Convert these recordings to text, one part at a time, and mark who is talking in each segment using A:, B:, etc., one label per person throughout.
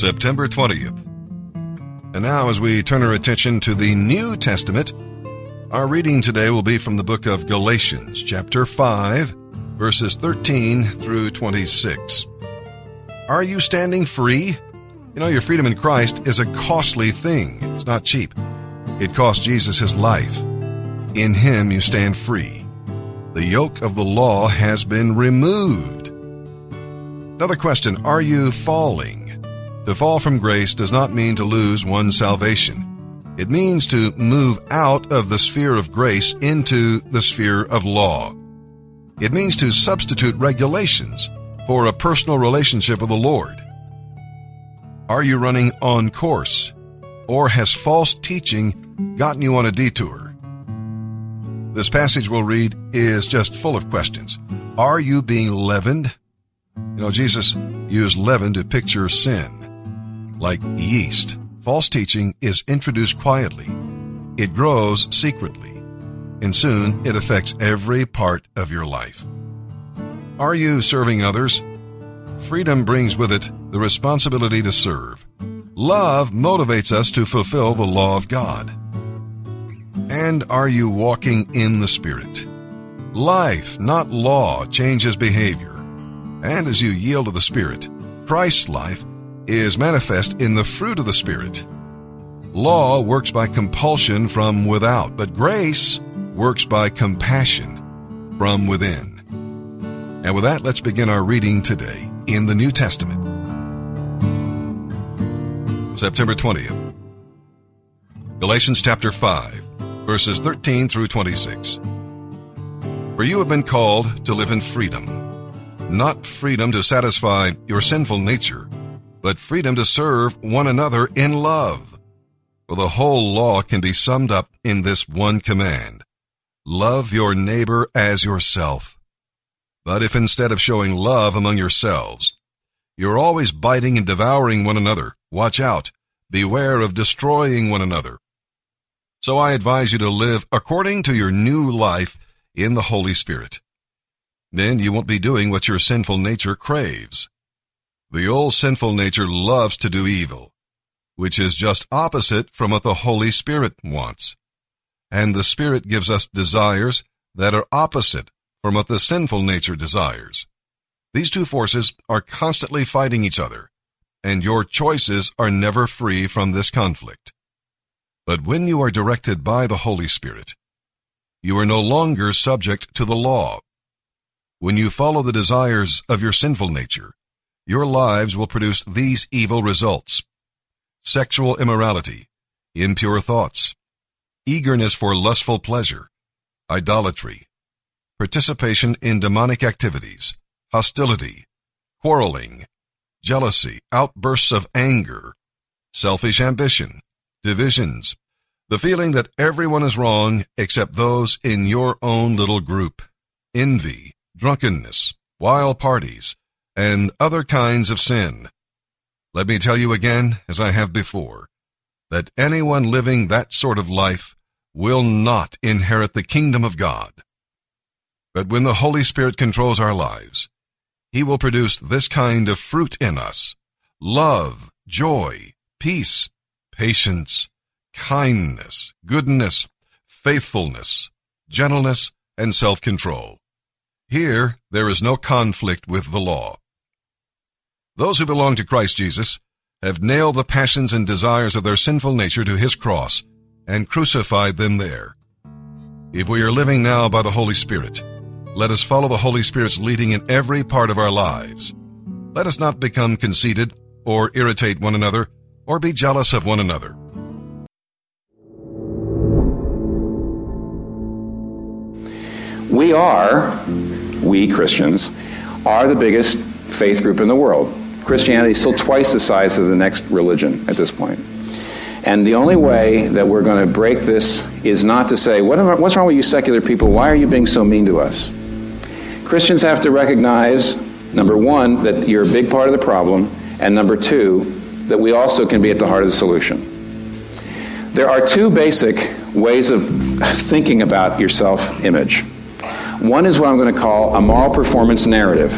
A: September 20th. And now, as we turn our attention to the New Testament, our reading today will be from the book of Galatians, chapter 5, verses 13 through 26. Are you standing free? You know, your freedom in Christ is a costly thing. It's not cheap. It cost Jesus his life. In him you stand free. The yoke of the law has been removed. Another question Are you falling? To fall from grace does not mean to lose one's salvation. It means to move out of the sphere of grace into the sphere of law. It means to substitute regulations for a personal relationship with the Lord. Are you running on course? Or has false teaching gotten you on a detour? This passage we'll read is just full of questions. Are you being leavened? You know, Jesus used leaven to picture sin. Like yeast, false teaching is introduced quietly. It grows secretly. And soon it affects every part of your life. Are you serving others? Freedom brings with it the responsibility to serve. Love motivates us to fulfill the law of God. And are you walking in the Spirit? Life, not law, changes behavior. And as you yield to the Spirit, Christ's life is manifest in the fruit of the Spirit. Law works by compulsion from without, but grace works by compassion from within. And with that, let's begin our reading today in the New Testament. September 20th. Galatians chapter 5, verses 13 through 26. For you have been called to live in freedom not freedom to satisfy your sinful nature, but freedom to serve one another in love. For the whole law can be summed up in this one command. Love your neighbor as yourself. But if instead of showing love among yourselves, you're always biting and devouring one another, watch out. Beware of destroying one another. So I advise you to live according to your new life in the Holy Spirit. Then you won't be doing what your sinful nature craves. The old sinful nature loves to do evil, which is just opposite from what the Holy Spirit wants. And the Spirit gives us desires that are opposite from what the sinful nature desires. These two forces are constantly fighting each other, and your choices are never free from this conflict. But when you are directed by the Holy Spirit, you are no longer subject to the law when you follow the desires of your sinful nature, your lives will produce these evil results. Sexual immorality, impure thoughts, eagerness for lustful pleasure, idolatry, participation in demonic activities, hostility, quarreling, jealousy, outbursts of anger, selfish ambition, divisions, the feeling that everyone is wrong except those in your own little group, envy, drunkenness, wild parties, and other kinds of sin. Let me tell you again, as I have before, that anyone living that sort of life will not inherit the kingdom of God. But when the Holy Spirit controls our lives, He will produce this kind of fruit in us love, joy, peace, patience, kindness, goodness, faithfulness, gentleness, and self control. Here, there is no conflict with the law. Those who belong to Christ Jesus have nailed the passions and desires of their sinful nature to his cross and crucified them there. If we are living now by the Holy Spirit, let us follow the Holy Spirit's leading in every part of our lives. Let us not become conceited or irritate one another or be jealous of one another.
B: We are we Christians, are the biggest faith group in the world. Christianity is still twice the size of the next religion at this point. And the only way that we're going to break this is not to say, what I, what's wrong with you secular people? Why are you being so mean to us? Christians have to recognize, number one, that you're a big part of the problem, and number two, that we also can be at the heart of the solution. There are two basic ways of thinking about your self image. One is what I'm going to call a moral performance narrative.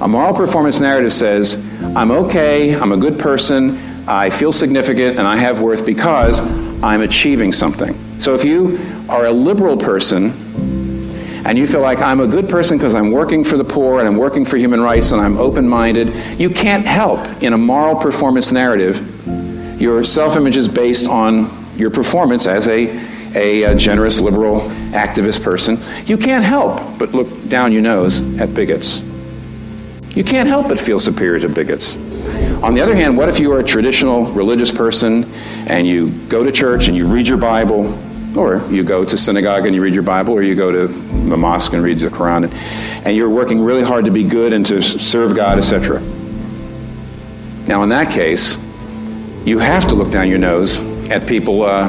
B: A moral performance narrative says, I'm okay, I'm a good person, I feel significant, and I have worth because I'm achieving something. So if you are a liberal person and you feel like I'm a good person because I'm working for the poor and I'm working for human rights and I'm open minded, you can't help in a moral performance narrative. Your self image is based on your performance as a, a, a, generous, liberal, activist person. You can't help but look down your nose at bigots. You can't help but feel superior to bigots. On the other hand, what if you are a traditional religious person and you go to church and you read your Bible, or you go to synagogue and you read your Bible, or you go to the mosque and read the Quran, and, and you're working really hard to be good and to serve God, etc. Now, in that case, you have to look down your nose at people uh,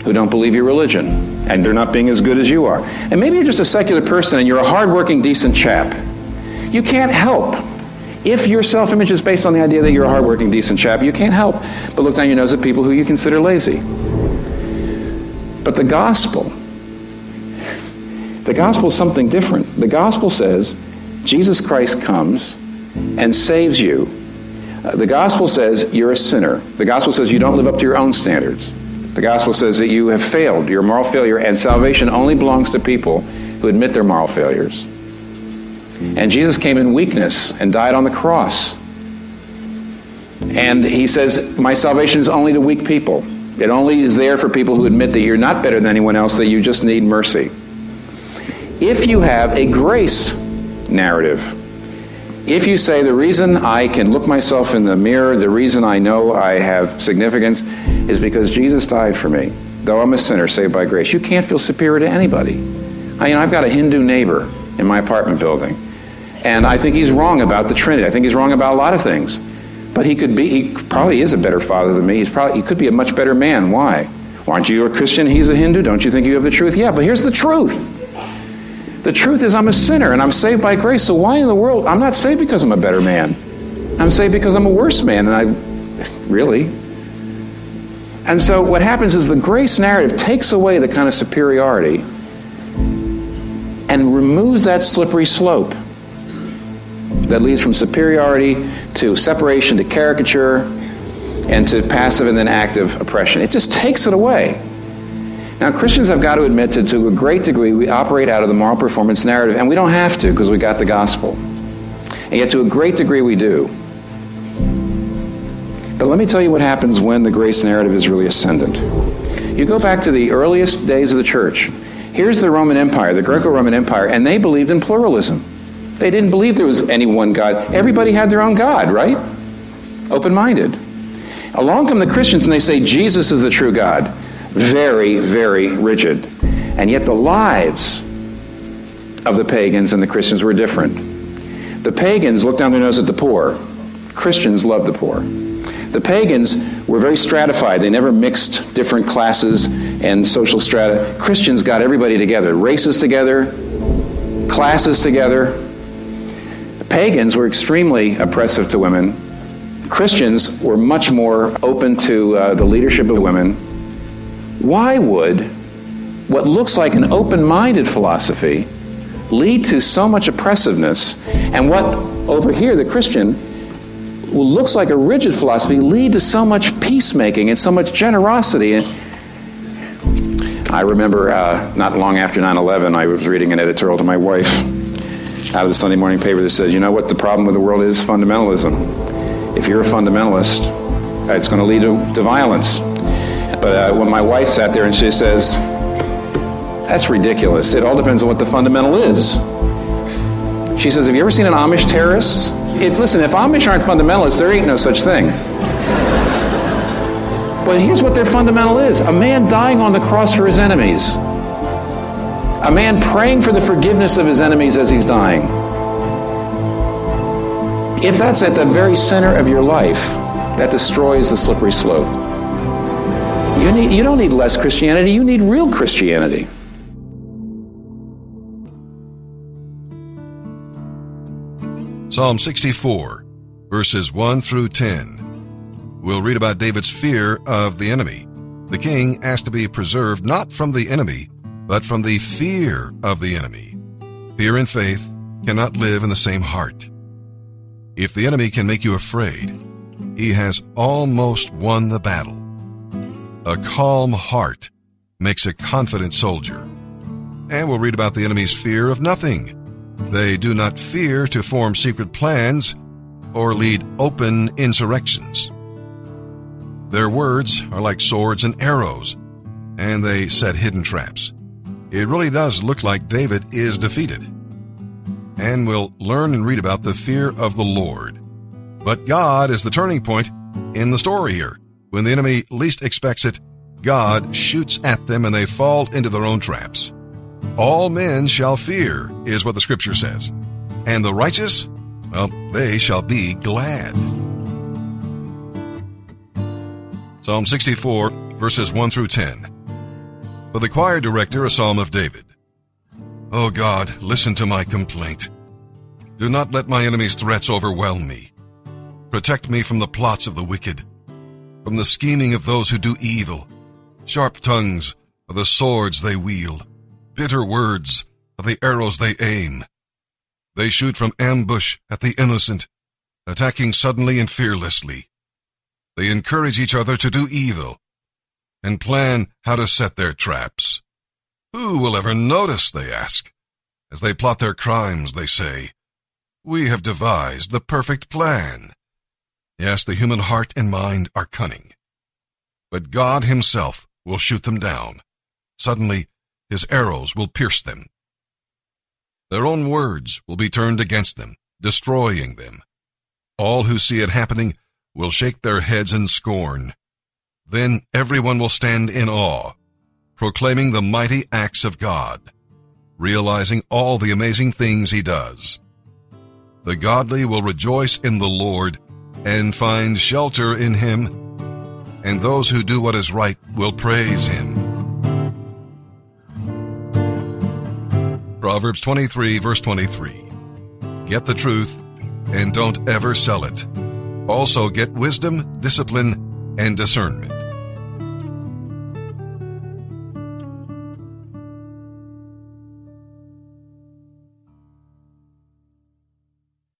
B: who don't believe your religion and they're not being as good as you are. And maybe you're just a secular person and you're a hardworking, decent chap. You can't help. If your self image is based on the idea that you're a hardworking, decent chap, you can't help but look down your nose at people who you consider lazy. But the gospel, the gospel is something different. The gospel says Jesus Christ comes and saves you. Uh, the gospel says you're a sinner. The gospel says you don't live up to your own standards. The gospel says that you have failed, you're moral failure, and salvation only belongs to people who admit their moral failures. And Jesus came in weakness and died on the cross. And he says, My salvation is only to weak people. It only is there for people who admit that you're not better than anyone else, that you just need mercy. If you have a grace narrative, if you say the reason I can look myself in the mirror, the reason I know I have significance is because Jesus died for me, though I'm a sinner saved by grace, you can't feel superior to anybody. I, know, I've got a Hindu neighbor in my apartment building, and I think he's wrong about the Trinity. I think he's wrong about a lot of things. But he could be, he probably is a better father than me. He's probably, he could be a much better man. Why? Aren't you a Christian? He's a Hindu. Don't you think you have the truth? Yeah, but here's the truth. The truth is, I'm a sinner and I'm saved by grace. So why in the world? I'm not saved because I'm a better man. I'm saved because I'm a worse man, and I really. And so what happens is the grace narrative takes away the kind of superiority and removes that slippery slope that leads from superiority to separation to caricature and to passive and then active oppression. It just takes it away. Now, Christians have got to admit that to a great degree we operate out of the moral performance narrative, and we don't have to because we got the gospel. And yet, to a great degree, we do. But let me tell you what happens when the grace narrative is really ascendant. You go back to the earliest days of the church. Here's the Roman Empire, the Greco Roman Empire, and they believed in pluralism. They didn't believe there was any one God. Everybody had their own God, right? Open minded. Along come the Christians and they say Jesus is the true God. Very, very rigid. And yet the lives of the pagans and the Christians were different. The pagans looked down their nose at the poor. Christians loved the poor. The pagans were very stratified. They never mixed different classes and social strata. Christians got everybody together, races together, classes together, Pagans were extremely oppressive to women. Christians were much more open to uh, the leadership of women. Why would what looks like an open minded philosophy lead to so much oppressiveness? And what, over here, the Christian, looks like a rigid philosophy, lead to so much peacemaking and so much generosity? I remember uh, not long after 9 11, I was reading an editorial to my wife out of the Sunday morning paper that says, you know what the problem with the world is? Fundamentalism. If you're a fundamentalist, it's going to lead to, to violence. But uh, when my wife sat there and she says, that's ridiculous. It all depends on what the fundamental is. She says, have you ever seen an Amish terrorist? Listen, if Amish aren't fundamentalists, there ain't no such thing. But here's what their fundamental is a man dying on the cross for his enemies. A man praying for the forgiveness of his enemies as he's dying. If that's at the very center of your life, that destroys the slippery slope. You, need, you don't need less Christianity, you need real Christianity.
A: Psalm 64, verses 1 through 10. We'll read about David's fear of the enemy. The king asked to be preserved not from the enemy, but from the fear of the enemy. Fear and faith cannot live in the same heart. If the enemy can make you afraid, he has almost won the battle. A calm heart makes a confident soldier. And we'll read about the enemy's fear of nothing. They do not fear to form secret plans or lead open insurrections. Their words are like swords and arrows, and they set hidden traps. It really does look like David is defeated. And we'll learn and read about the fear of the Lord. But God is the turning point in the story here. When the enemy least expects it, God shoots at them and they fall into their own traps. All men shall fear, is what the scripture says. And the righteous, well, they shall be glad. Psalm 64, verses 1 through 10. For the choir director, a psalm of David. O God, listen to my complaint. Do not let my enemies' threats overwhelm me. Protect me from the plots of the wicked, from the scheming of those who do evil. Sharp tongues are the swords they wield. Bitter words are the arrows they aim. They shoot from ambush at the innocent, attacking suddenly and fearlessly. They encourage each other to do evil and plan how to set their traps. Who will ever notice, they ask. As they plot their crimes, they say, We have devised the perfect plan. Yes, the human heart and mind are cunning. But God himself will shoot them down. Suddenly, his arrows will pierce them. Their own words will be turned against them, destroying them. All who see it happening will shake their heads in scorn. Then everyone will stand in awe, proclaiming the mighty acts of God, realizing all the amazing things he does. The godly will rejoice in the Lord and find shelter in him, and those who do what is right will praise him. Proverbs 23 verse 23. Get the truth and don't ever sell it. Also get wisdom, discipline, and discernment.